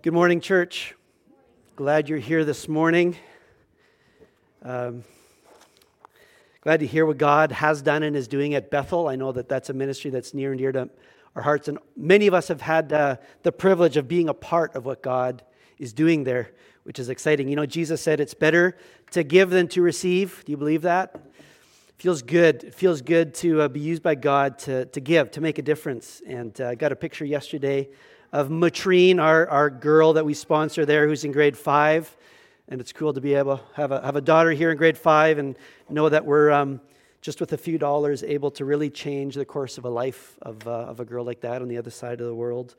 Good morning, church. Glad you're here this morning. Um, glad to hear what God has done and is doing at Bethel. I know that that's a ministry that's near and dear to our hearts, and many of us have had uh, the privilege of being a part of what God is doing there, which is exciting. You know, Jesus said it's better to give than to receive. Do you believe that? Feels good. It feels good to uh, be used by God to, to give, to make a difference. And uh, I got a picture yesterday of Matrine, our, our girl that we sponsor there, who's in grade five. And it's cool to be able to have a, have a daughter here in grade five and know that we're um, just with a few dollars able to really change the course of a life of, uh, of a girl like that on the other side of the world.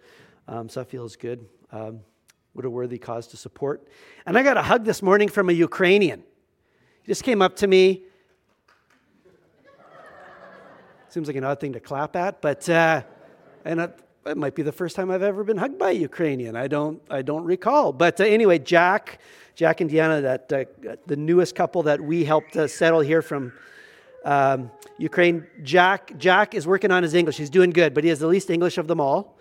Um, so that feels good. Um, what a worthy cause to support. And I got a hug this morning from a Ukrainian. He just came up to me. Seems like an odd thing to clap at, but uh, and it might be the first time I've ever been hugged by a Ukrainian. I don't, I don't recall. But uh, anyway, Jack, Jack and Deanna, that uh, the newest couple that we helped uh, settle here from um, Ukraine. Jack, Jack is working on his English. He's doing good, but he has the least English of them all,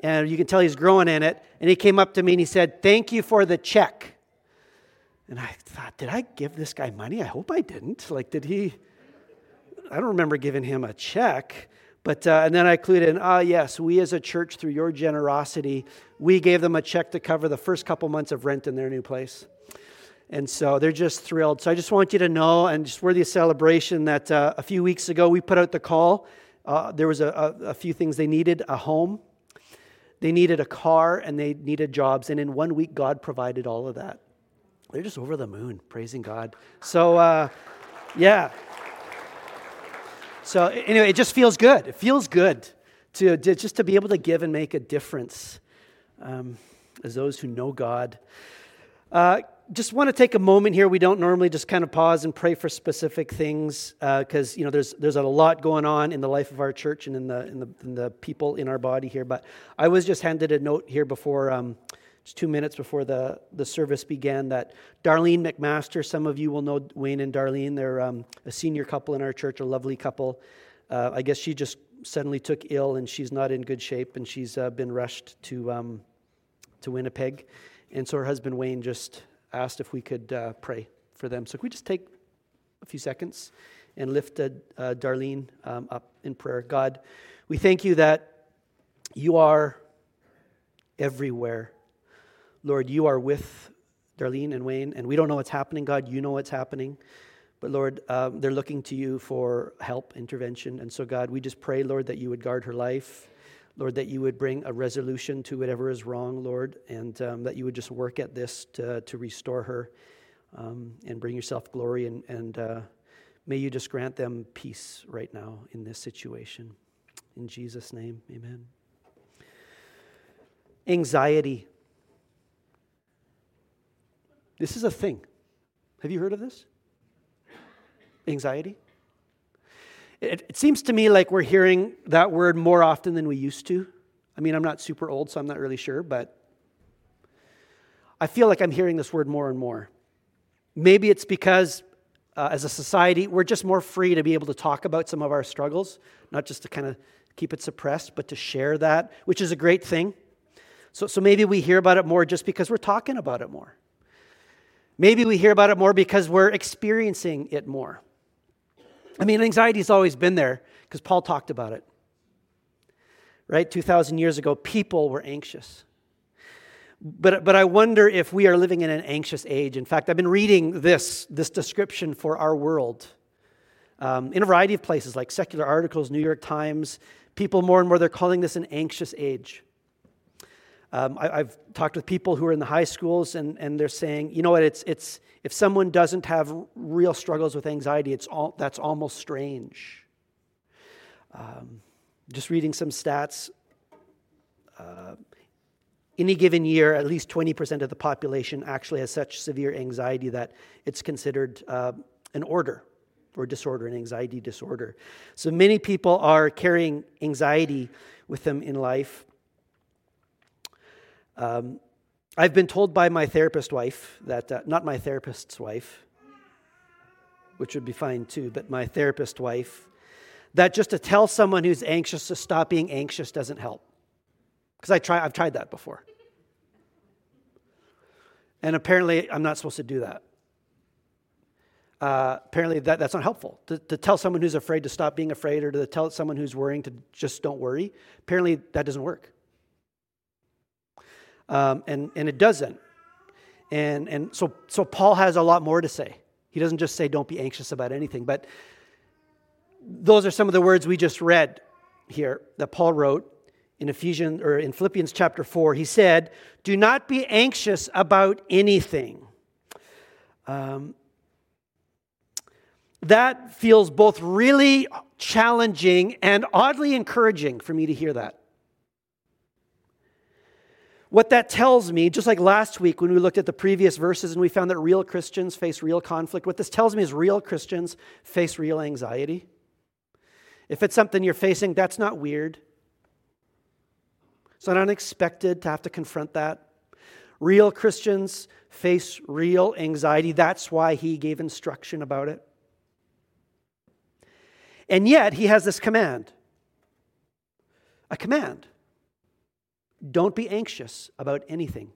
and you can tell he's growing in it. And he came up to me and he said, "Thank you for the check." And I thought, did I give this guy money? I hope I didn't. Like, did he? I don't remember giving him a check. But, uh, and then I included in, ah, yes, we as a church, through your generosity, we gave them a check to cover the first couple months of rent in their new place. And so they're just thrilled. So I just want you to know, and just worthy of celebration, that uh, a few weeks ago we put out the call. Uh, there was a, a, a few things they needed a home, they needed a car, and they needed jobs. And in one week, God provided all of that. They're just over the moon, praising God. So, uh, yeah. So anyway, it just feels good. It feels good to, to just to be able to give and make a difference um, as those who know God. Uh, just want to take a moment here. We don't normally just kind of pause and pray for specific things because uh, you know there's there's a lot going on in the life of our church and in the in the, in the people in our body here. But I was just handed a note here before. Um, just two minutes before the, the service began, that Darlene McMaster, some of you will know Wayne and Darlene. They're um, a senior couple in our church, a lovely couple. Uh, I guess she just suddenly took ill and she's not in good shape and she's uh, been rushed to, um, to Winnipeg. And so her husband Wayne just asked if we could uh, pray for them. So, could we just take a few seconds and lift uh, Darlene um, up in prayer? God, we thank you that you are everywhere. Lord, you are with Darlene and Wayne, and we don't know what's happening. God, you know what's happening. But Lord, um, they're looking to you for help, intervention. And so, God, we just pray, Lord, that you would guard her life. Lord, that you would bring a resolution to whatever is wrong, Lord, and um, that you would just work at this to, to restore her um, and bring yourself glory. And, and uh, may you just grant them peace right now in this situation. In Jesus' name, amen. Anxiety. This is a thing. Have you heard of this? Anxiety? It, it, seems to me like we're hearing that word more often than we used to. I mean, I'm not super old, so I'm not really sure, but I feel like I'm hearing this word more and more. Maybe it's because uh, as a society, we're just more free to be able to talk about some of our struggles, not just to kind of keep it suppressed, but to share that, which is a great thing. So, so maybe we hear about it more just because we're talking about it more. Maybe we hear about it more because we're experiencing it more. I mean, anxiety's always been there because Paul talked about it. Right? 2,000 years ago, people were anxious. But, but I wonder if we are living in an anxious age. In fact, I've been reading this, this description for our world um, in a variety of places, like secular articles, New York Times. People more and more, they're calling this an anxious age. Um, I, have talked with people who are in the high schools, and, and they're saying, you know what, it's, it's, if someone doesn't have real struggles with anxiety, it's all, that's almost strange. Um, just reading some stats, uh, any given year, at least 20% of the population actually has such severe anxiety that it's considered uh, an order or disorder, an anxiety disorder. So many people are carrying anxiety with them in life. Um, I've been told by my therapist wife that, uh, not my therapist's wife, which would be fine too, but my therapist wife, that just to tell someone who's anxious to stop being anxious doesn't help. Because I try, I've tried that before. And apparently, I'm not supposed to do that. Uh, apparently, that, that's not helpful. To, to tell someone who's afraid to stop being afraid or to tell someone who's worrying to just don't worry, apparently, that doesn't work. Um, and, and it doesn't. And, and so, so Paul has a lot more to say. He doesn't just say, don't be anxious about anything. But those are some of the words we just read here that Paul wrote in Ephesians or in Philippians chapter 4. He said, Do not be anxious about anything. Um, that feels both really challenging and oddly encouraging for me to hear that. What that tells me, just like last week when we looked at the previous verses and we found that real Christians face real conflict, what this tells me is real Christians face real anxiety. If it's something you're facing, that's not weird. It's not unexpected to have to confront that. Real Christians face real anxiety. That's why he gave instruction about it. And yet, he has this command a command don't be anxious about anything.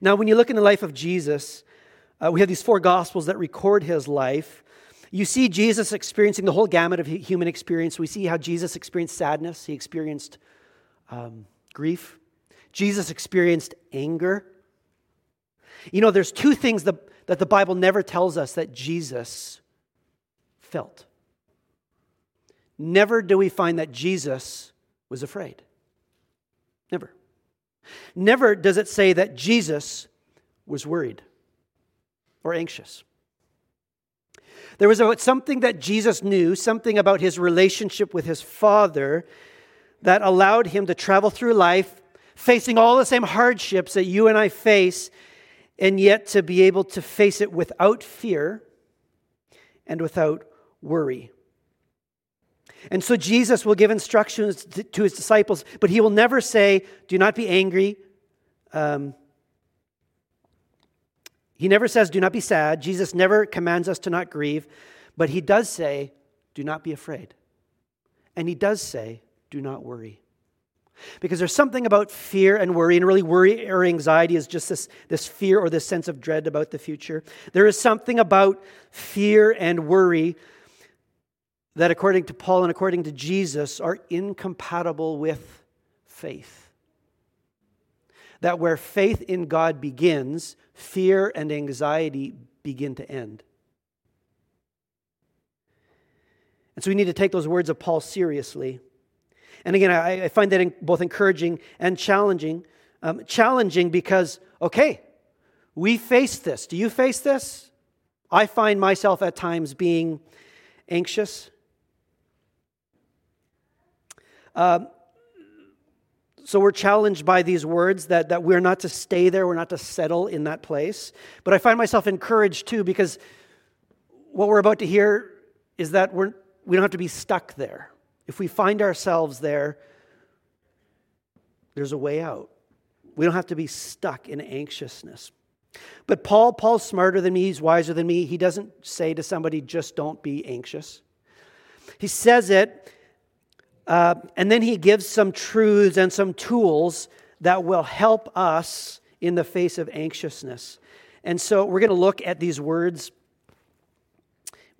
Now, when you look in the life of Jesus, uh, we have these four gospels that record his life. You see Jesus experiencing the whole gamut of human experience. We see how Jesus experienced sadness, he experienced um, grief, Jesus experienced anger. You know, there's two things that, that the Bible never tells us that Jesus felt. Never do we find that Jesus was afraid. Never. Never does it say that Jesus was worried or anxious. There was something that Jesus knew, something about his relationship with his Father that allowed him to travel through life facing all the same hardships that you and I face, and yet to be able to face it without fear and without worry. And so Jesus will give instructions to his disciples, but he will never say, Do not be angry. Um, he never says, Do not be sad. Jesus never commands us to not grieve, but he does say, Do not be afraid. And he does say, Do not worry. Because there's something about fear and worry, and really worry or anxiety is just this, this fear or this sense of dread about the future. There is something about fear and worry that, according to Paul and according to Jesus, are incompatible with faith. That where faith in God begins, fear and anxiety begin to end. And so we need to take those words of Paul seriously. And again, I, I find that both encouraging and challenging. Um, challenging because, okay, we face this. Do you face this? I find myself at times being anxious um, so we're challenged by these words that, that we're not to stay there, we're not to settle in that place. But I find myself encouraged too because what we're about to hear is that we're, we don't have to be stuck there. If we find ourselves there, there's a way out. We don't have to be stuck in anxiousness. But Paul, Paul's smarter than me, he's wiser than me. He doesn't say to somebody, just don't be anxious. He says it uh, and then he gives some truths and some tools that will help us in the face of anxiousness. And so we're going to look at these words,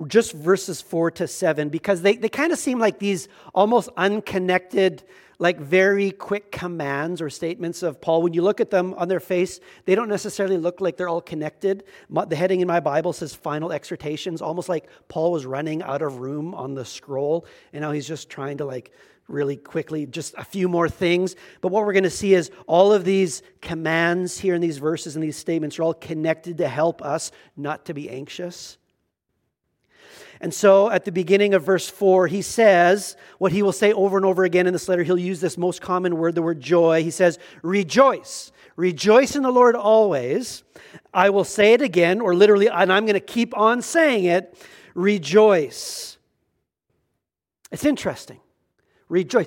just verses four to seven, because they, they kind of seem like these almost unconnected like very quick commands or statements of Paul. When you look at them on their face, they don't necessarily look like they're all connected. The heading in my Bible says final exhortations, almost like Paul was running out of room on the scroll, and now he's just trying to like really quickly, just a few more things. But what we're going to see is all of these commands here in these verses and these statements are all connected to help us not to be anxious and so at the beginning of verse 4, he says what he will say over and over again in this letter. He'll use this most common word, the word joy. He says, Rejoice. Rejoice in the Lord always. I will say it again, or literally, and I'm going to keep on saying it rejoice. It's interesting. Rejoice.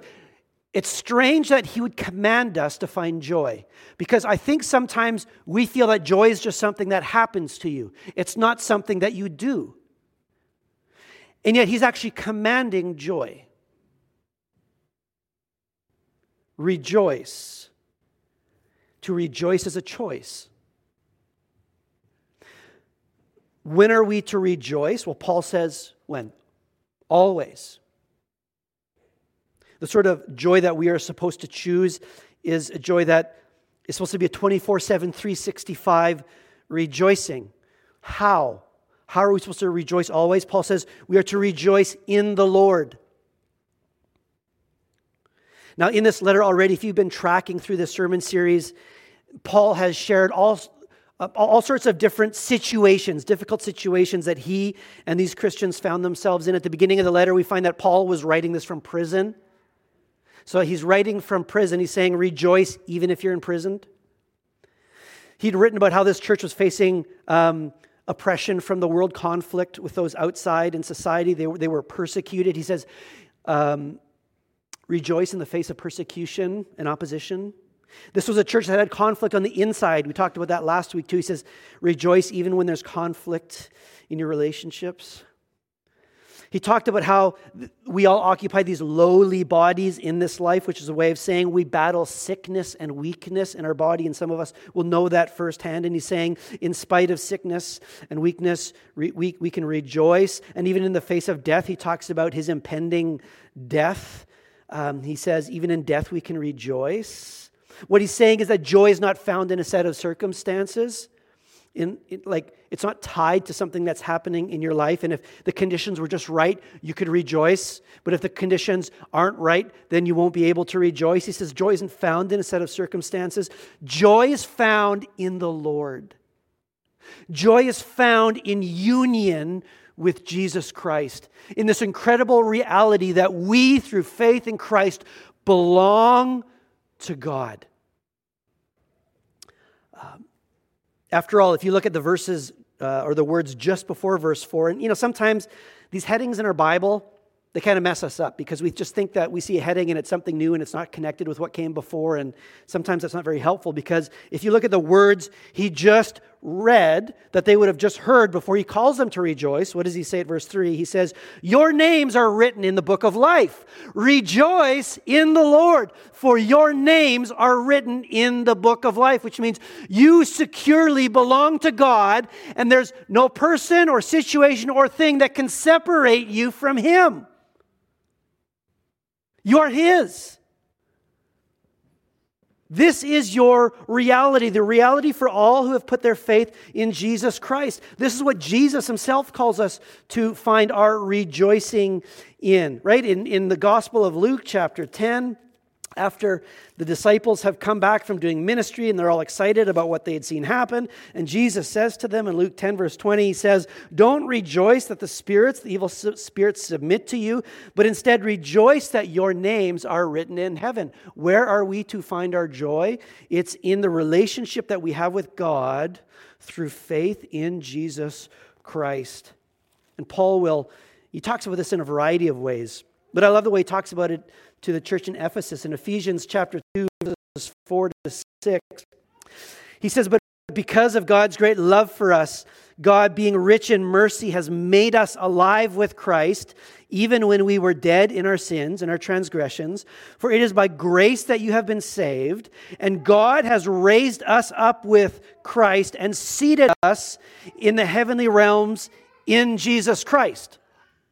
It's strange that he would command us to find joy because I think sometimes we feel that joy is just something that happens to you. It's not something that you do. And yet he's actually commanding joy. Rejoice. To rejoice is a choice. When are we to rejoice? Well, Paul says, when? Always. The sort of joy that we are supposed to choose is a joy that is supposed to be a 24 7, 365 rejoicing. How? How are we supposed to rejoice always? Paul says we are to rejoice in the Lord. Now, in this letter already, if you've been tracking through this sermon series, Paul has shared all, all sorts of different situations, difficult situations that he and these Christians found themselves in. At the beginning of the letter, we find that Paul was writing this from prison. So he's writing from prison. He's saying, Rejoice even if you're imprisoned. He'd written about how this church was facing um, oppression from the world, conflict with those outside in society. They were, they were persecuted. He says, um, rejoice in the face of persecution and opposition. This was a church that had conflict on the inside. We talked about that last week too. He says, rejoice even when there's conflict in your relationships. He talked about how we all occupy these lowly bodies in this life, which is a way of saying we battle sickness and weakness in our body, and some of us will know that firsthand. And he's saying, in spite of sickness and weakness, we, we can rejoice. And even in the face of death, he talks about his impending death um, he says, even in death, we can rejoice. What he's saying is that joy is not found in a set of circumstances. In, it, like it's not tied to something that's happening in your life. And if the conditions were just right you could rejoice. But if the conditions aren't right then you won't be able to rejoice. He says joy isn't found in a set of circumstances. Joy is found in the lord. Joy is found in union with Jesus Christ, in this incredible reality that we, through faith in Christ, belong to God. Um, after all, if you look at the verses uh, or the words just before verse 4, and you know, sometimes these headings in our Bible, they kind of mess us up because we just think that we see a heading and it's something new and it's not connected with what came before. And sometimes that's not very helpful because if you look at the words he just read that they would have just heard before he calls them to rejoice, what does he say at verse 3? He says, Your names are written in the book of life. Rejoice in the Lord, for your names are written in the book of life, which means you securely belong to God and there's no person or situation or thing that can separate you from him. You're His. This is your reality, the reality for all who have put their faith in Jesus Christ. This is what Jesus himself calls us to find our rejoicing in, right? In, in the Gospel of Luke, chapter 10, after the disciples have come back from doing ministry and they're all excited about what they had seen happen. And Jesus says to them in Luke 10, verse 20, He says, Don't rejoice that the spirits, the evil spirits, submit to you, but instead rejoice that your names are written in heaven. Where are we to find our joy? It's in the relationship that we have with God through faith in Jesus Christ. And Paul will, he talks about this in a variety of ways. But I love the way he talks about it to the church in Ephesus in Ephesians chapter 2, verses 4 to 6. He says, But because of God's great love for us, God, being rich in mercy, has made us alive with Christ, even when we were dead in our sins and our transgressions. For it is by grace that you have been saved, and God has raised us up with Christ and seated us in the heavenly realms in Jesus Christ.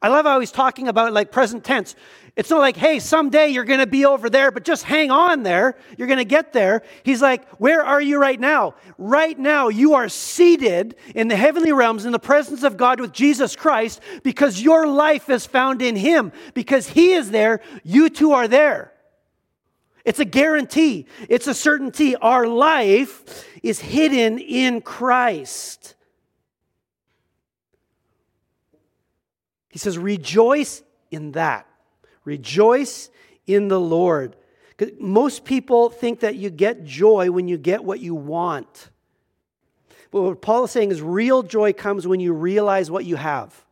I love how he's talking about like present tense. It's not like, hey, someday you're going to be over there, but just hang on there. You're going to get there. He's like, where are you right now? Right now, you are seated in the heavenly realms in the presence of God with Jesus Christ because your life is found in Him. Because He is there, you too are there. It's a guarantee, it's a certainty. Our life is hidden in Christ. He says, rejoice in that. Rejoice in the Lord. Most people think that you get joy when you get what you want. But what Paul is saying is real joy comes when you realize what you have.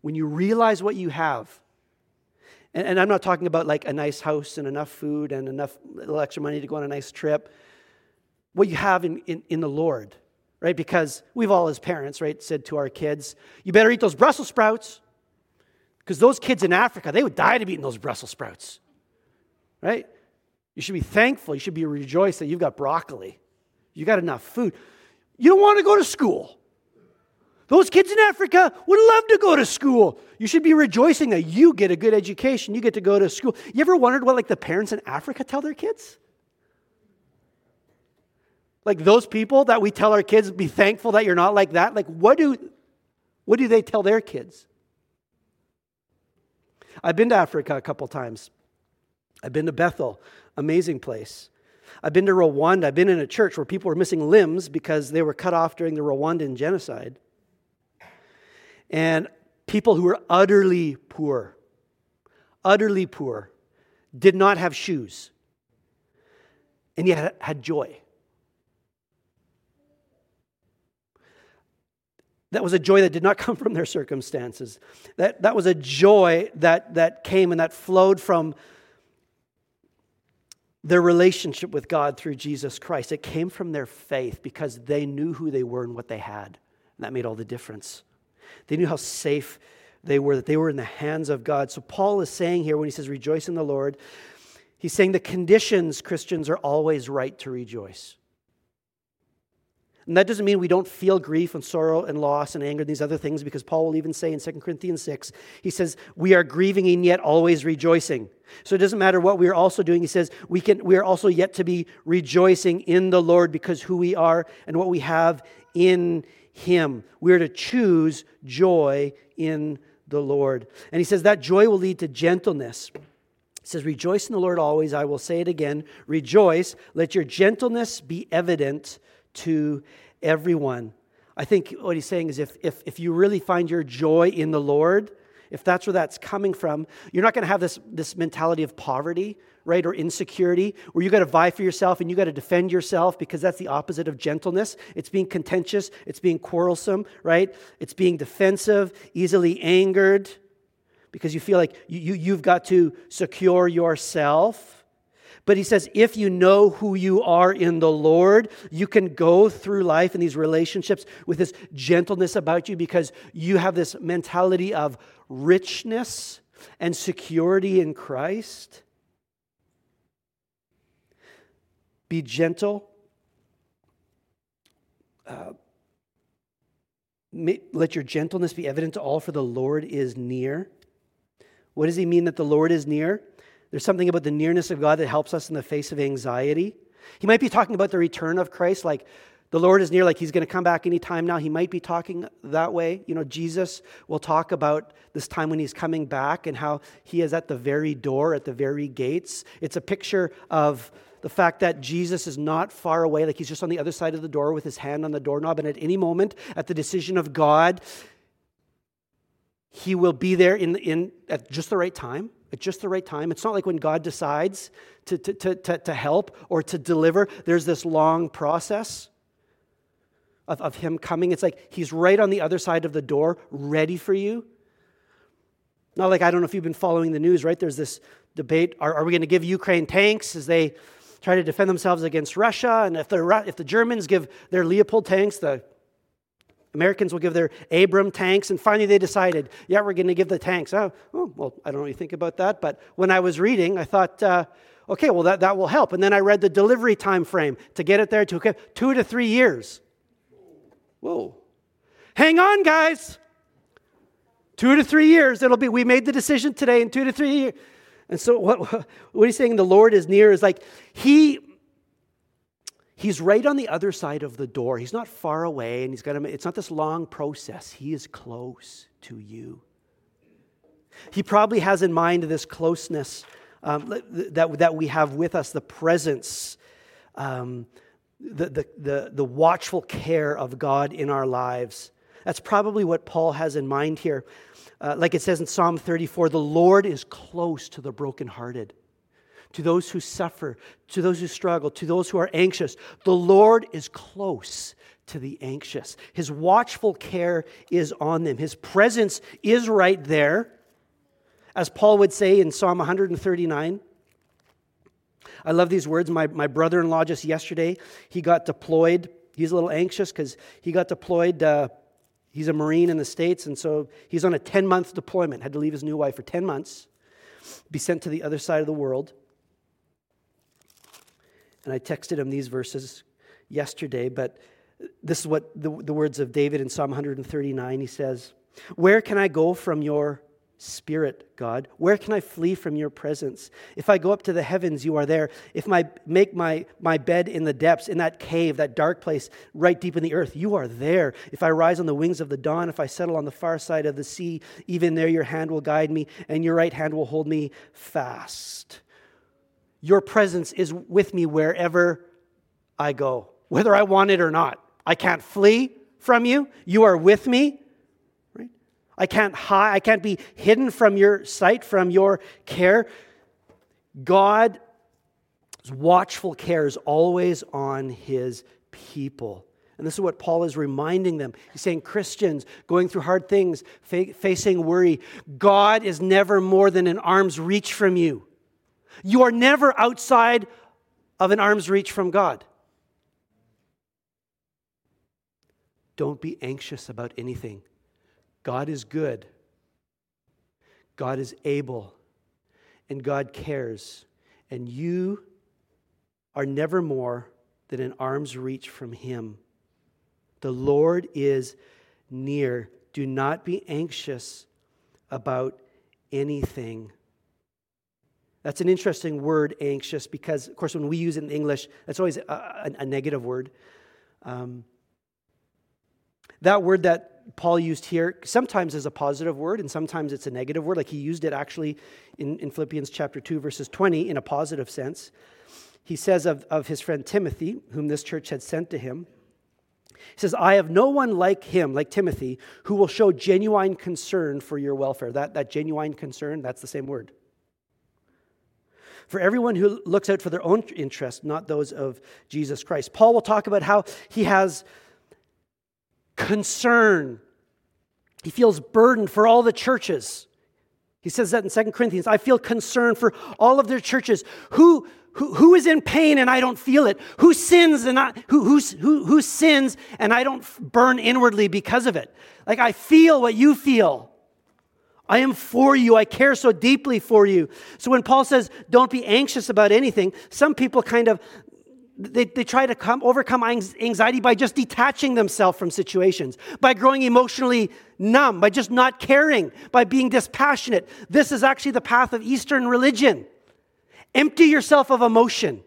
When you realize what you have. And, and, I'm not talking about like a nice house and enough food and enough extra money to go on a nice trip. What you have in, in, in the Lord, right? Because we've all, as parents, right, said to our kids, you better eat those Brussels sprouts. Because those kids in Africa, they would die to be eating those Brussels sprouts. Right? You should be thankful. You should be rejoiced that you've got broccoli. You got enough food. You don't want to go to school. Those kids in Africa would love to go to school. You should be rejoicing that you get a good education. You get to go to school. You ever wondered what like the parents in Africa tell their kids? Like those people that we tell our kids, be thankful that you're not like that. Like what do what do they tell their kids? I've been to Africa a couple times. I've been to Bethel, amazing place. I've been to Rwanda. I've been in a church where people were missing limbs because they were cut off during the Rwandan genocide. And people who were utterly poor, utterly poor, did not have shoes, and yet had joy. That was a joy that did not come from their circumstances. That, that was a joy that, that came and that flowed from their relationship with God through Jesus Christ. It came from their faith because they knew who they were and what they had. And that made all the difference. They knew how safe they were, that they were in the hands of God. So Paul is saying here when he says, rejoice in the Lord, he's saying the conditions Christians are always right to rejoice. And that doesn't mean we don't feel grief and sorrow and loss and anger and these other things, because Paul will even say in 2 Corinthians 6, he says, We are grieving and yet always rejoicing. So it doesn't matter what we are also doing. He says, We, can, we are also yet to be rejoicing in the Lord because who we are and what we have in Him. We are to choose joy in the Lord. And he says that joy will lead to gentleness. He says, Rejoice in the Lord always. I will say it again. Rejoice. Let your gentleness be evident to everyone. I think what he's saying is if, if, if you really find your joy in the Lord, if that's where that's coming from, you're not going to have this, this mentality of poverty, right, or insecurity, where you got to vie for yourself and you got to defend yourself because that's the opposite of gentleness. It's being contentious, it's being quarrelsome, right? It's being defensive, easily angered because you feel like you, you, you've got to secure yourself. But he says, if you know who you are in the Lord, you can go through life in these relationships with this gentleness about you because you have this mentality of richness and security in Christ. Be gentle. Uh, let your gentleness be evident to all, for the Lord is near. What does he mean that the Lord is near? There's something about the nearness of God that helps us in the face of anxiety. He might be talking about the return of Christ, like the Lord is near, like he's going to come back anytime now. He might be talking that way. You know, Jesus will talk about this time when he's coming back and how he is at the very door, at the very gates. It's a picture of the fact that Jesus is not far away, like he's just on the other side of the door with his hand on the doorknob, and at any moment, at the decision of God, he will be there in, in, at just the right time at just the right time. It's not like when God decides to, to, to, to, to help or to deliver, there's this long process of, of Him coming. It's like He's right on the other side of the door, ready for you. Not like, I don't know if you've been following the news, right? There's this debate are, are we going to give Ukraine tanks as they try to defend themselves against Russia? And if the, if the Germans give their Leopard tanks, the Americans will give their Abram tanks, and finally they decided, yeah, we're going to give the tanks. Oh, oh, well, I don't really think about that, but when I was reading, I thought, uh, okay, well, that, that will help. And then I read the delivery time frame to get it there to okay, two to three years. Whoa. Hang on, guys. Two to three years. It'll be, we made the decision today in two to three years. And so what, what he's saying, the Lord is near, is like he He's right on the other side of the door. He's not far away, and he's got it's not this long process. He is close to you. He probably has in mind this closeness um, that, that we have with us, the presence, um, the, the, the, the watchful care of God in our lives. That's probably what Paul has in mind here. Uh, like it says in Psalm 34, the Lord is close to the brokenhearted to those who suffer, to those who struggle, to those who are anxious. The Lord is close to the anxious. His watchful care is on them. His presence is right there. As Paul would say in Psalm 139, I love these words. My, my brother in law just yesterday, he got deployed. He's a little anxious because he got deployed. Uh, he's a Marine in the States, and so he's on a 10 month deployment, had to leave his new wife for 10 months, be sent to the other side of the world. And I texted him these verses yesterday, but this is what the, the words of David in Psalm 139 he says, Where can I go from your spirit, God? Where can I flee from your presence? If I go up to the heavens, you are there. If I make my, my bed in the depths, in that cave, that dark place, right deep in the earth, you are there. If I rise on the wings of the dawn, if I settle on the far side of the sea, even there your hand will guide me, and your right hand will hold me fast. Your presence is with me wherever I go, whether I want it or not. I can't flee from you. You are with me. Right? I can't hide. I can't be hidden from your sight, from your care. God's watchful care is always on his people. And this is what Paul is reminding them. He's saying, Christians going through hard things, fa- facing worry, God is never more than an arm's reach from you. You are never outside of an arm's reach from God. Don't be anxious about anything. God is good, God is able, and God cares. And you are never more than an arm's reach from Him. The Lord is near. Do not be anxious about anything. That's an interesting word, anxious, because, of course, when we use it in English, it's always a, a, negative word. Um, that word that Paul used here sometimes is a positive word and sometimes it's a negative word. Like he used it actually in, in Philippians chapter 2, verses 20, in a positive sense. He says of, of his friend Timothy, whom this church had sent to him, he says, I have no one like him, like Timothy, who will show genuine concern for your welfare. That, that genuine concern, that's the same word for everyone who looks out for their own interest, not those of Jesus Christ. Paul will talk about how he has concern. He feels burdened for all the churches. He says that in Second Corinthians. I feel concern for all of their churches. Who, who, who is in pain and I don't feel it? Who sins and I, who, who, who sins and I don't burn inwardly because of it? Like I feel what you feel. I am for you. I care so deeply for you. So when Paul says, don't be anxious about anything, some people kind of they, they try to come, overcome anxiety by just detaching themselves from situations, by growing emotionally numb, by just not caring, by being dispassionate. This is actually the path of Eastern religion. Empty yourself of emotion,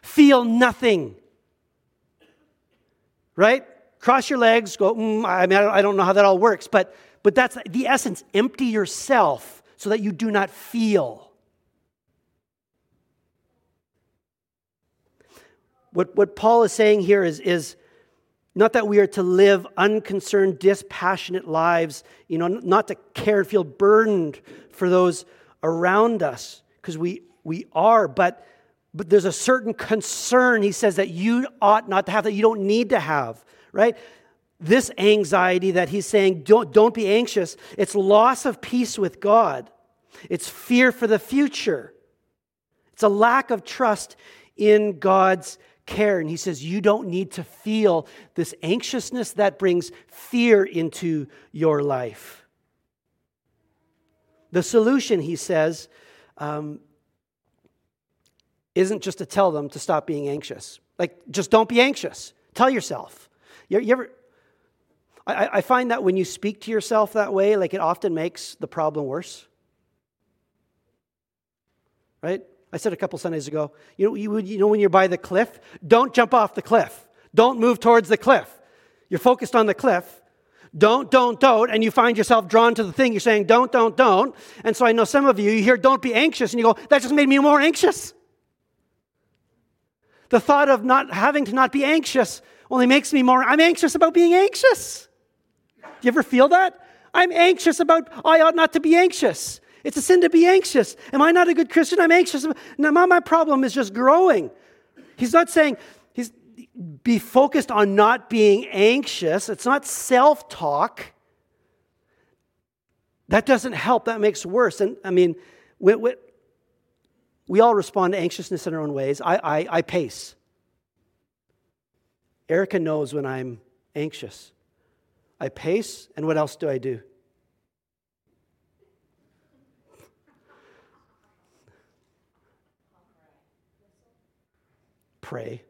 feel nothing. Right? Cross your legs, go, mm, I mean, I don't know how that all works, but but that's the essence. Empty yourself so that you do not feel. What, what Paul is saying here is, is not that we are to live unconcerned, dispassionate lives, you know, not to care and feel burdened for those around us, because we, we are, but, but there's a certain concern, he says, that you ought not to have, that you don't need to have, right? This anxiety that he's saying, don't, don't be anxious, it's loss of peace with God. It's fear for the future. It's a lack of trust in God's care. And he says, You don't need to feel this anxiousness that brings fear into your life. The solution, he says, um, isn't just to tell them to stop being anxious. Like, just don't be anxious. Tell yourself. You, you ever, I, I find that when you speak to yourself that way, like it often makes the problem worse. Right? I said a couple Sundays ago, you know, you, you know when you're by the cliff, don't jump off the cliff. Don't move towards the cliff. You're focused on the cliff. Don't, don't, don't, and you find yourself drawn to the thing. You're saying, don't, don't, don't. And so I know some of you, you hear, don't be anxious, and you go, that just made me more anxious. The thought of not having to not be anxious only makes me more, I'm anxious about being anxious. Do you ever feel that? I'm anxious about, I ought not to be anxious. It's a sin to be anxious. Am I not a good Christian? I'm anxious. Now, my problem is just growing. He's not saying, he's, be focused on not being anxious. It's not self talk. That doesn't help. That makes worse. And I mean, we, we, we all respond to anxiousness in our own ways. I, I, I pace. Erica knows when I'm anxious. I pace, and what else do I do? pray.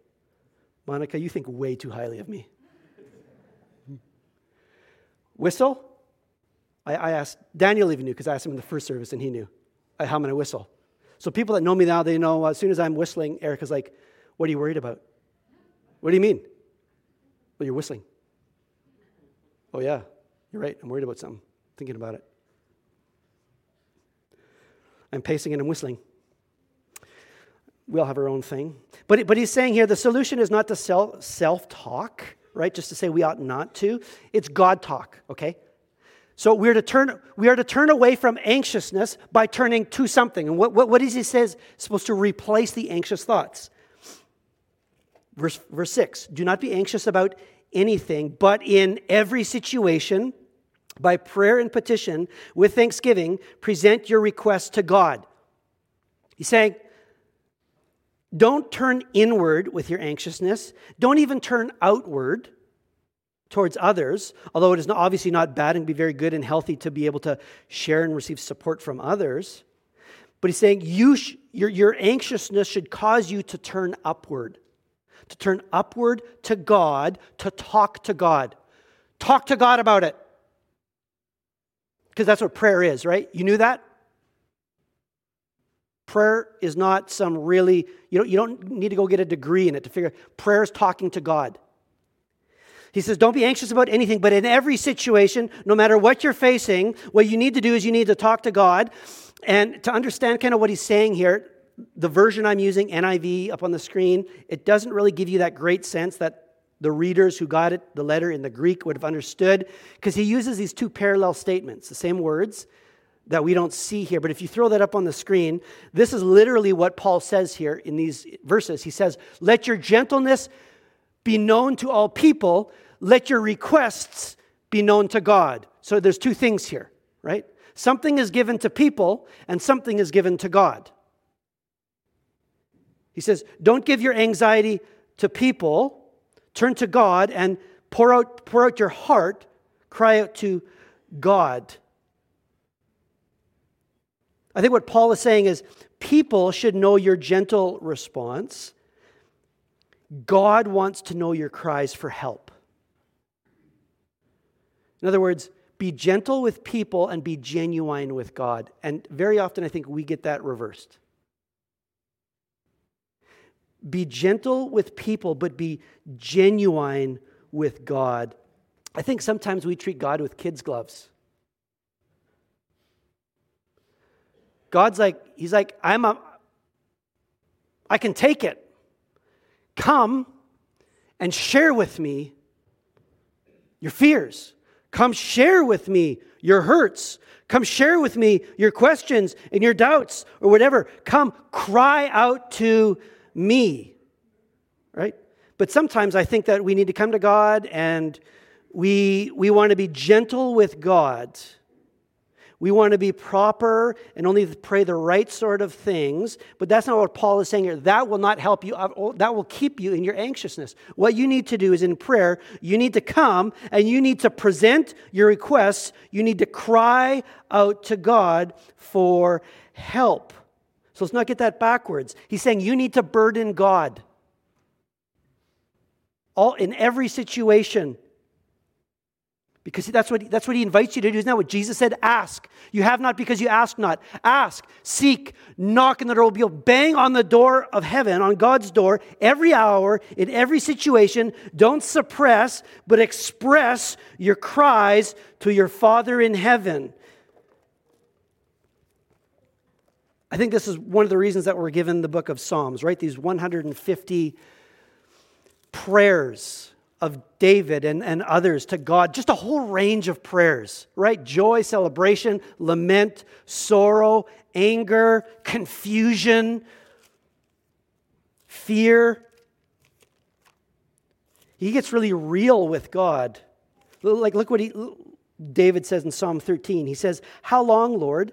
Monica, you think way too highly of me. Whistle? I, I asked, Daniel even knew because I asked him in the first service and he knew. I, how am I whistle? So people that know me now, they know uh, as soon as I'm whistling, Erica's like, What are you worried about? What do you mean? Well, you're whistling. Oh, yeah, you're right. I'm worried about something, thinking about it. I'm pacing and I'm whistling. We all have our own thing. But, but he's saying here the solution is not to self talk, right? Just to say we ought not to. It's God talk, okay? So we're to turn, we are to turn away from anxiousness by turning to something. And what, what, what is he says? Supposed to replace the anxious thoughts. Verse, verse 6 Do not be anxious about anything, but in every situation, by prayer and petition, with thanksgiving, present your requests to God. He's saying, don't turn inward with your anxiousness. Don't even turn outward towards others, although it is obviously not bad and be very good and healthy to be able to share and receive support from others. But he's saying you sh- your, your anxiousness should cause you to turn upward, to turn upward to God, to talk to God. Talk to God about it. Because that's what prayer is, right? You knew that? Prayer is not some really, you don't, you don't need to go get a degree in it to figure prayer is talking to God. He says, Don't be anxious about anything, but in every situation, no matter what you're facing, what you need to do is you need to talk to God. And to understand kind of what he's saying here, the version I'm using, NIV, up on the screen, it doesn't really give you that great sense that the readers who got it, the letter in the Greek, would have understood, because he uses these two parallel statements, the same words that we don't see here. But if you throw that up on the screen, this is literally what Paul says here in these verses. He says, Let your gentleness be known to all people, let your requests be known to God. So there's two things here, right? Something is given to people, and something is given to God. He says, Don't give your anxiety to people, turn to God and pour out, pour out your heart, cry out to God. I think what Paul is saying is people should know your gentle response. God wants to know your cries for help. In other words, be gentle with people and be genuine with God. And very often, I think we get that reversed. Be gentle with people, but be genuine with God. I think sometimes we treat God with kids' gloves. God's like, He's like, I'm a, I can take it. Come and share with me your fears. Come share with me your hurts. Come share with me your questions and your doubts or whatever. Come cry out to me. Right? But sometimes I think that we need to come to God and we, we want to be gentle with God we want to be proper and only pray the right sort of things, but that's not what Paul is saying here. That will not help you, uh, that will keep you in your anxiousness. What you need to do is in prayer, you need to come and you need to present your requests. You need to cry out to God for help. So let's not get that backwards. He's saying you need to burden God. All, in every situation, because that's what, that's what he invites you to do. Isn't that what Jesus said? Ask. You have not because you ask not. Ask, seek, knock, and the door will be open. Bang on the door of heaven, on God's door, every hour, in every situation. Don't suppress, but express your cries to your Father in heaven. I think this is one of the reasons that we're given the book of Psalms, right? These 150 prayers of David and, and others to God, just a whole range of prayers, right? Joy, celebration, lament, sorrow, anger, confusion, fear. He gets really real with God. Like, look what he, David says in Psalm 13. He says, How long, Lord?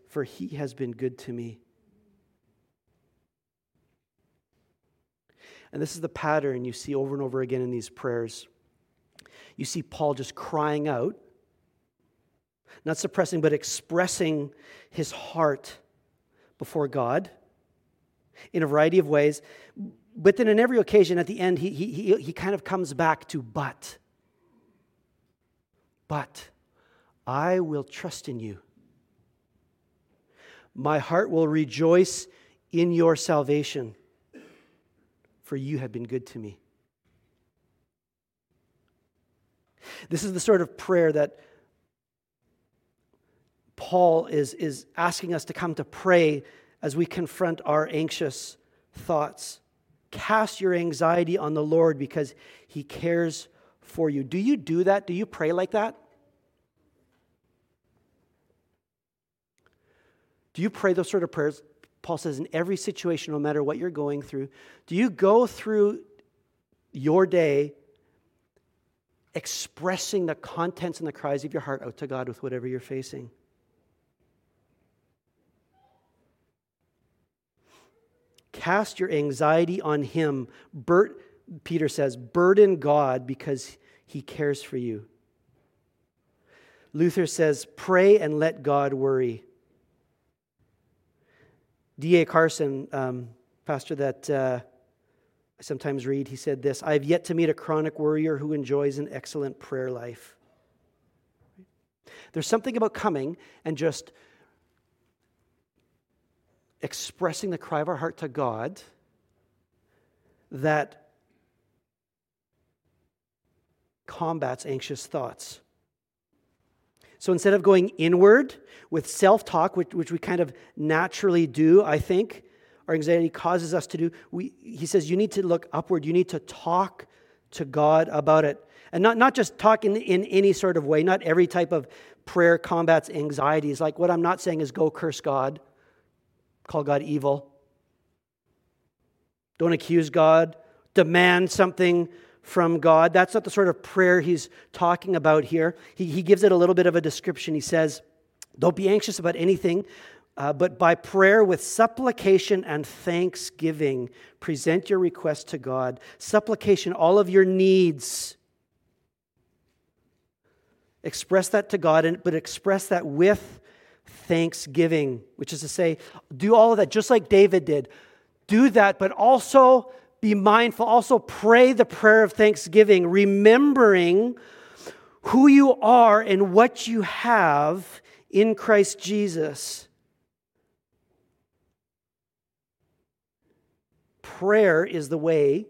for he has been good to me. And this is the pattern you see over and over again in these prayers. You see Paul just crying out, not suppressing, but expressing his heart before God in a variety of ways. But then, in every occasion, at the end, he, he, he, he kind of comes back to, but. But I will trust in you. My heart will rejoice in your salvation, for you have been good to me. This is the sort of prayer that Paul is, is asking us to come to pray as we confront our anxious thoughts. Cast your anxiety on the Lord because he cares for you. Do you do that? Do you pray like that? Do you pray those sort of prayers? Paul says, in every situation, no matter what you're going through, do you go through your day expressing the contents and the cries of your heart out to God with whatever you're facing? Cast your anxiety on Him. Bert, Peter says, burden God because He cares for you. Luther says, pray and let God worry. D.A. Carson, um, pastor that uh, I sometimes read, he said this I have yet to meet a chronic worrier who enjoys an excellent prayer life. There's something about coming and just expressing the cry of our heart to God that combats anxious thoughts. So instead of going inward with self talk, which, which, we kind of naturally do, I think, our anxiety causes us to do, we, he says you need to look upward. You need to talk to God about it. And not, not just talk in, in any sort of way, not every type of prayer combats anxieties. Like what I'm not saying is go curse God call God evil. Don't accuse God. Demand something from God. That's not the sort of prayer he's talking about here. He, he gives it a little bit of a description. He says, Don't be anxious about anything, uh, but by prayer with supplication and thanksgiving, present your request to God. Supplication, all of your needs. Express that to God, but express that with thanksgiving, which is to say, do all of that just like David did. Do that, but also be mindful, also pray the prayer of thanksgiving, remembering who you are and what you have in Christ Jesus. Prayer is the way,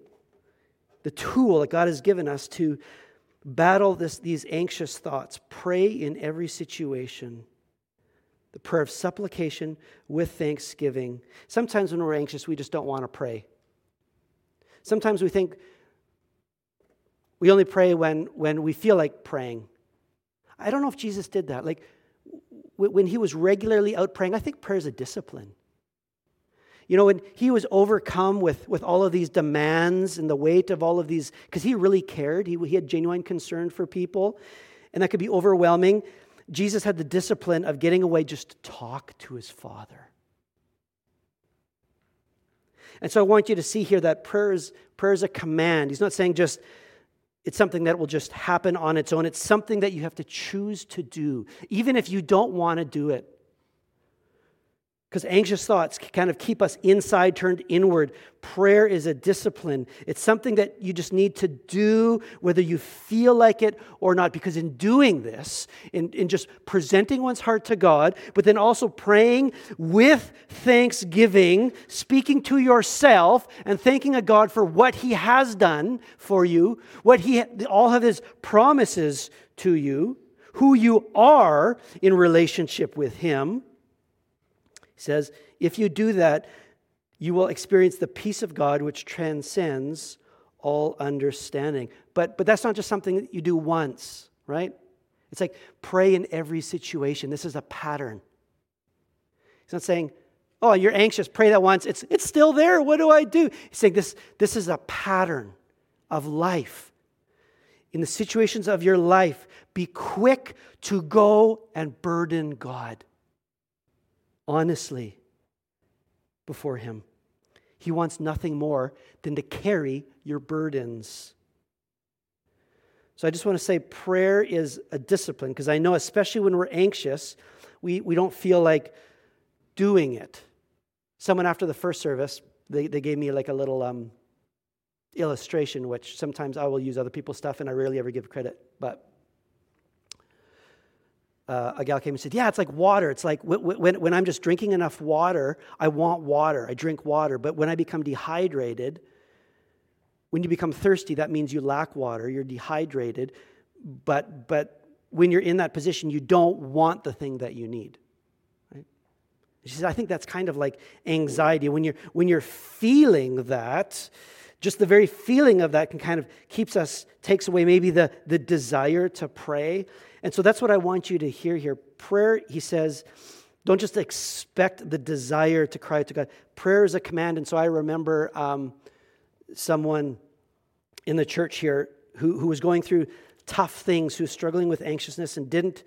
the tool that God has given us to battle this, these anxious thoughts. Pray in every situation the prayer of supplication with thanksgiving. Sometimes when we're anxious, we just don't want to pray. Sometimes we think we only pray when, when we feel like praying. I don't know if Jesus did that. Like when he was regularly out praying, I think prayer is a discipline. You know, when he was overcome with, with all of these demands and the weight of all of these, because he really cared, he, he had genuine concern for people, and that could be overwhelming. Jesus had the discipline of getting away just to talk to his Father. And so I want you to see here that prayer is, prayer is a command. He's not saying just it's something that will just happen on its own. It's something that you have to choose to do, even if you don't want to do it. Because anxious thoughts kind of keep us inside, turned inward. Prayer is a discipline. It's something that you just need to do, whether you feel like it or not. Because in doing this, in, in just presenting one's heart to God, but then also praying with thanksgiving, speaking to yourself, and thanking a God for what He has done for you, what He, all of His promises to you, who you are in relationship with Him says, if you do that, you will experience the peace of God which transcends all understanding. But, but that's not just something that you do once, right? It's like pray in every situation. This is a pattern. He's not saying, oh, you're anxious, pray that once. It's, it's still there. What do I do? He's saying this, this is a pattern. of life, in the situations of your life, be quick to go and burden God honestly before Him. He wants nothing more than to carry your burdens. So I just want to say prayer is a discipline because I know, especially when we're anxious, we, we don't feel like doing it. Someone after the first service, they, they gave me like a little um, illustration, which sometimes I will use other people's stuff and I rarely ever give credit. But uh, a gal came and said, Yeah, it's like water. It's like when, when, when I'm just drinking enough water, I want water. I drink water. But when I become dehydrated, when you become thirsty, that means you lack water. You're dehydrated. But, but when you're in that position, you don't want the thing that you need. Right? She says, I think that's kind of like anxiety. When you're, when you're feeling that, just the very feeling of that can kind of keeps us takes away maybe the, the desire to pray and so that's what i want you to hear here. Prayer he says don't just expect the desire to cry to god. Prayer is a command. And so i remember um, someone in the church here who, who was going through tough things who was struggling with anxiousness and didn't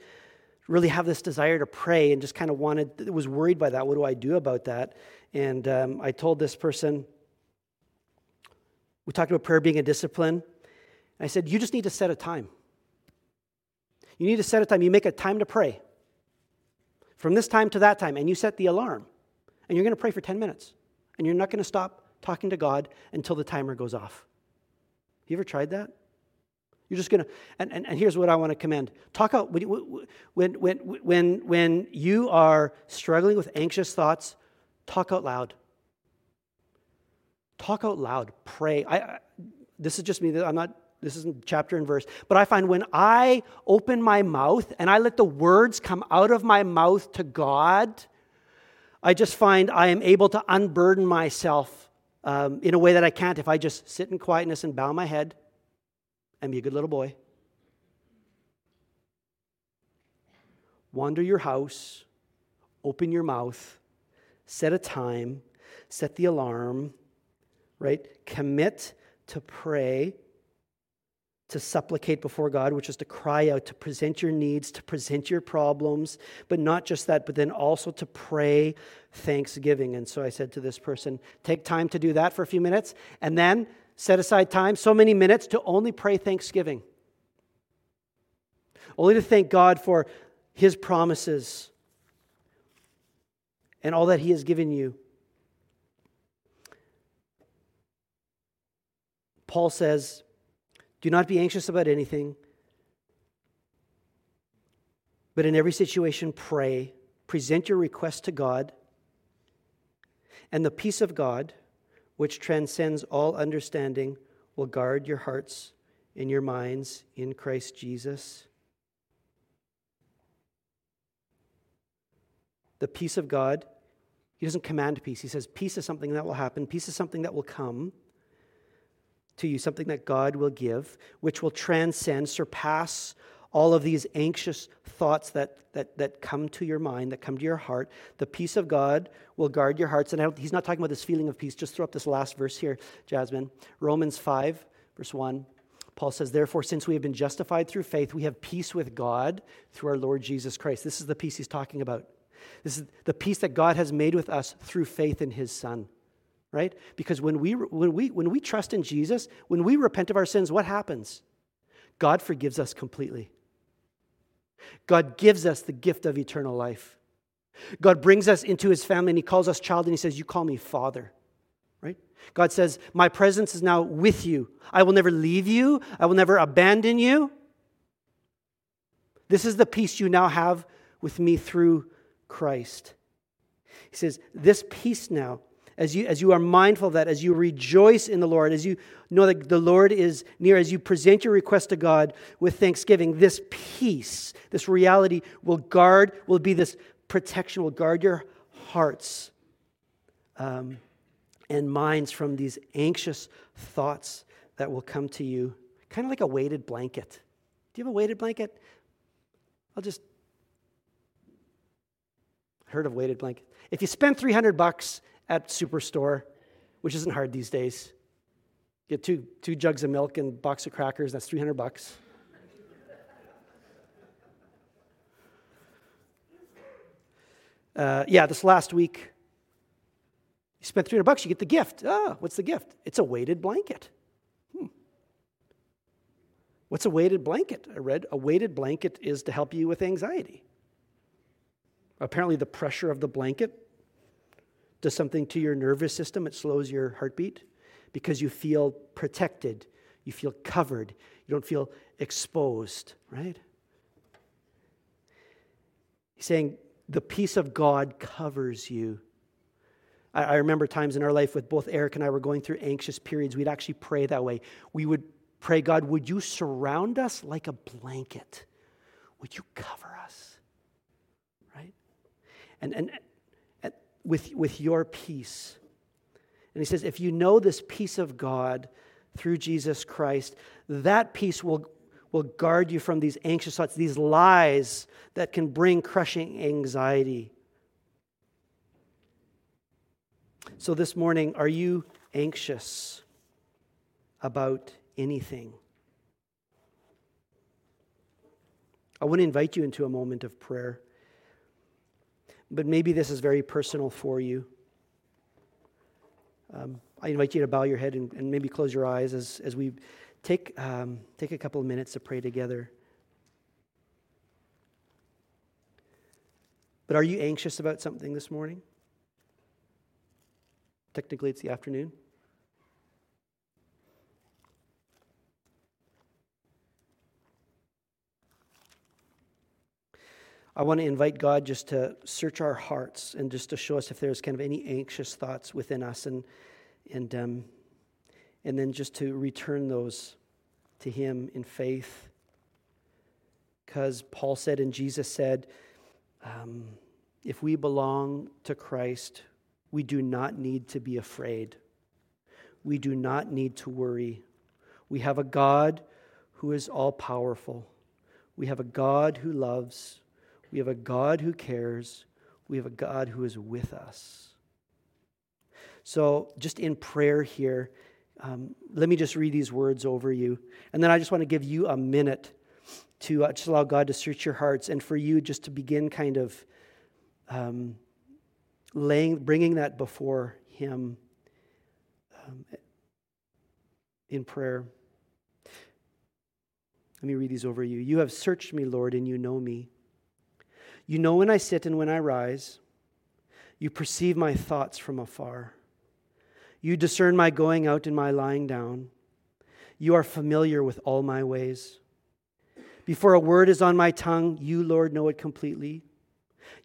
really have this desire to pray and just kind of wanted was worried by that. What do i do about that? And um, i told this person we talked about prayer being a discipline. I said, you just need to set a time. You need to set a time. You make a time to pray from this time to that time, and you set the alarm. And you're going to pray for 10 minutes. And you're not going to stop talking to God until the timer goes off. You ever tried that? You're just going to, and, and, and here's what I want to commend. Talk out, when, when, when, when, you are struggling with anxious thoughts, talk out loud. Talk out loud. Pray. I, I, this is just me. I'm not. This isn't chapter and verse. But I find when I open my mouth and I let the words come out of my mouth to God, I just find I am able to unburden myself um, in a way that I can't if I just sit in quietness and bow my head and be a good little boy. Wander your house, open your mouth, set a time, set the alarm, right? Commit to pray, to supplicate before God, which is to cry out, to present your needs, to present your problems, but not just that, but then also to pray thanksgiving. And so I said to this person, take time to do that for a few minutes, and then set aside time, so many minutes, to only pray thanksgiving. Only to thank God for his promises and all that he has given you. Paul says, Do not be anxious about anything, but in every situation, pray. Present your request to God, and the peace of God, which transcends all understanding, will guard your hearts and your minds in Christ Jesus. The peace of God, he doesn't command peace. He says peace is something that will happen, peace is something that will come to you, something that God will give, which will transcend, surpass all of these anxious thoughts that, that, that come to your mind, that come to your heart. The peace of God will guard your hearts. And he's not talking about this feeling of peace. Just throw up this last verse here, Jasmine. Romans 5, verse 1. Paul says, Therefore, since we have been justified through faith, we have peace with God through our Lord Jesus Christ. This is the peace he's talking about. This is the peace that God has made with us through faith in his Son right? Because when we, when, we, when we trust in Jesus, when we repent of our sins, what happens? God forgives us completely. God gives us the gift of eternal life. God brings us into his family and he calls us child and he says, You call me father. Right? God says, My presence is now with you. I will never leave you, I will never abandon you. This is the peace you now have with me through Christ. He says, This peace now as you, as you are mindful of that, as you rejoice in the Lord, as you know that the Lord is near, as you present your request to God with thanksgiving, this peace, this reality will guard, will be this protection, will guard your hearts um, and minds from these anxious thoughts that will come to you, kind of like a weighted blanket. Do you have a weighted blanket? I'll just heard of weighted blanket. If you spend 300 bucks at Superstore, which isn't hard these days. Get two, two jugs of milk and box of crackers, that's 300 bucks. Uh, yeah, this last week, you spent 300 bucks, you get the gift. Ah, what's the gift? It's a weighted blanket. Hmm. What's a weighted blanket? I read a weighted blanket is to help you with anxiety. Apparently, the pressure of the blanket does something to your nervous system, it slows your heartbeat because you feel protected, you feel covered, you don't feel exposed, right? He's saying the peace of God covers you. I, I, remember times in our life with both Eric and I were going through anxious periods. We'd actually pray that way. We would pray, God, would you surround us like a blanket? Would you cover us? Right? And, and, and with, with your peace. And he says, if you know this peace of God through Jesus Christ, that peace will, will guard you from these anxious thoughts, these lies that can bring crushing anxiety. So, this morning, are you anxious about anything? I want to invite you into a moment of prayer. But maybe this is very personal for you. Um, I invite you to bow your head and, and, maybe close your eyes as, as we take, um, take a couple of minutes to pray together. But are you anxious about something this morning? Technically, it's the afternoon. I want to invite God just to search our hearts and just to show us if there's kind of any anxious thoughts within us and, and, um, and then just to return those to Him in faith. Because Paul said and Jesus said, um, if we belong to Christ, we do not need to be afraid. We do not need to worry. We have a God who is all powerful. We have a God who loves. We have a God who cares. We have a God who is with us. So, just in prayer here, um, let me just read these words over you. And then I just want to give you a minute to uh, just allow God to search your hearts and for you just to begin kind of um, laying, bringing that before Him um, in prayer. Let me read these over you. You have searched me, Lord, and you know me. You know when I sit and when I rise. You perceive my thoughts from afar. You discern my going out and my lying down. You are familiar with all my ways. Before a word is on my tongue, you, Lord, know it completely.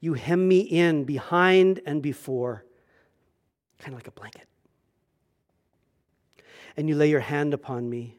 You hem me in behind and before, kind of like a blanket. And you lay your hand upon me.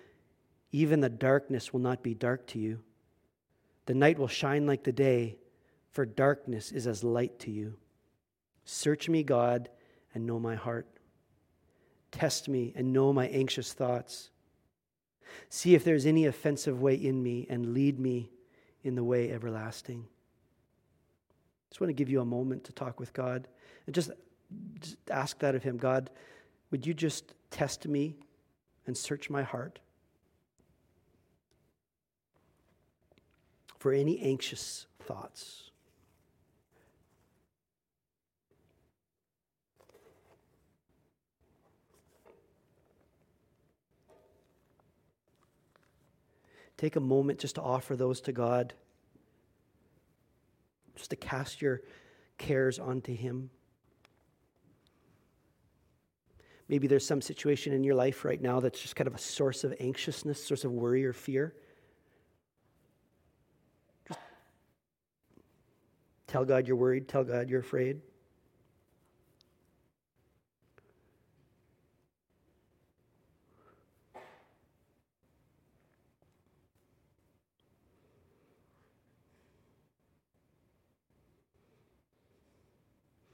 even the darkness will not be dark to you. The night will shine like the day, for darkness is as light to you. Search me, God, and know my heart. Test me and know my anxious thoughts. See if there's any offensive way in me, and lead me in the way everlasting. I Just want to give you a moment to talk with God and just, just ask that of Him. God, would you just test me and search my heart for any anxious thoughts? Take a moment just to offer those to God, just to cast your cares onto Him. Maybe there's some situation in your life right now that's just kind of a source of anxiousness, source of worry or fear. Tell God you're worried, tell God you're afraid.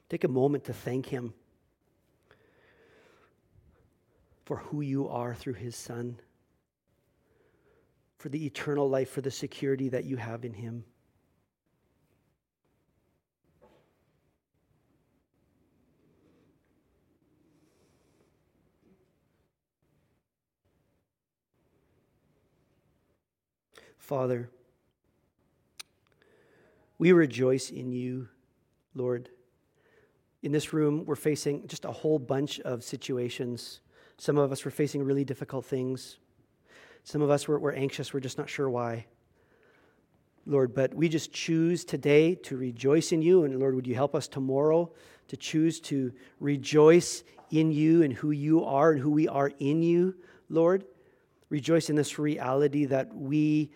Take a moment to thank Him for who you are through His Son, for the eternal life, for the security that you have in Him. Father, we rejoice in you, Lord. In this room, we're facing just a whole bunch of situations. Some of us were facing really difficult things. Some of us were, were anxious, we're just not sure why. Lord, but we just choose today to rejoice in you. And Lord, would you help us tomorrow to choose to rejoice in you and who you are and who we are in you, Lord? Rejoice in this reality that we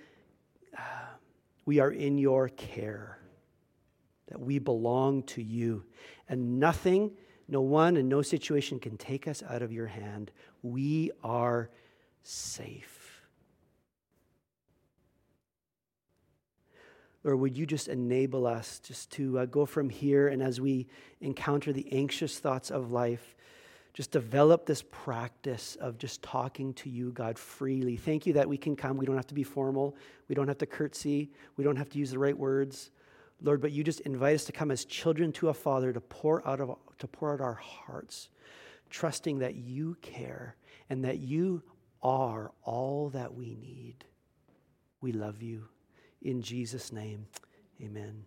we are in your care, that we belong to you, and nothing, no one, and no situation can take us out of your hand. We are safe. Lord, would you just enable us just to uh, go from here and as we encounter the anxious thoughts of life, just develop this practice of just talking to you, God, freely. Thank you that we can come. We don't have to be formal. We don't have to curtsy. We don't have to use the right words. Lord, but you just invite us to come as children to a Father to pour out, of, to pour out our hearts, trusting that you care and that you are all that we need. We love you. In Jesus' name, amen.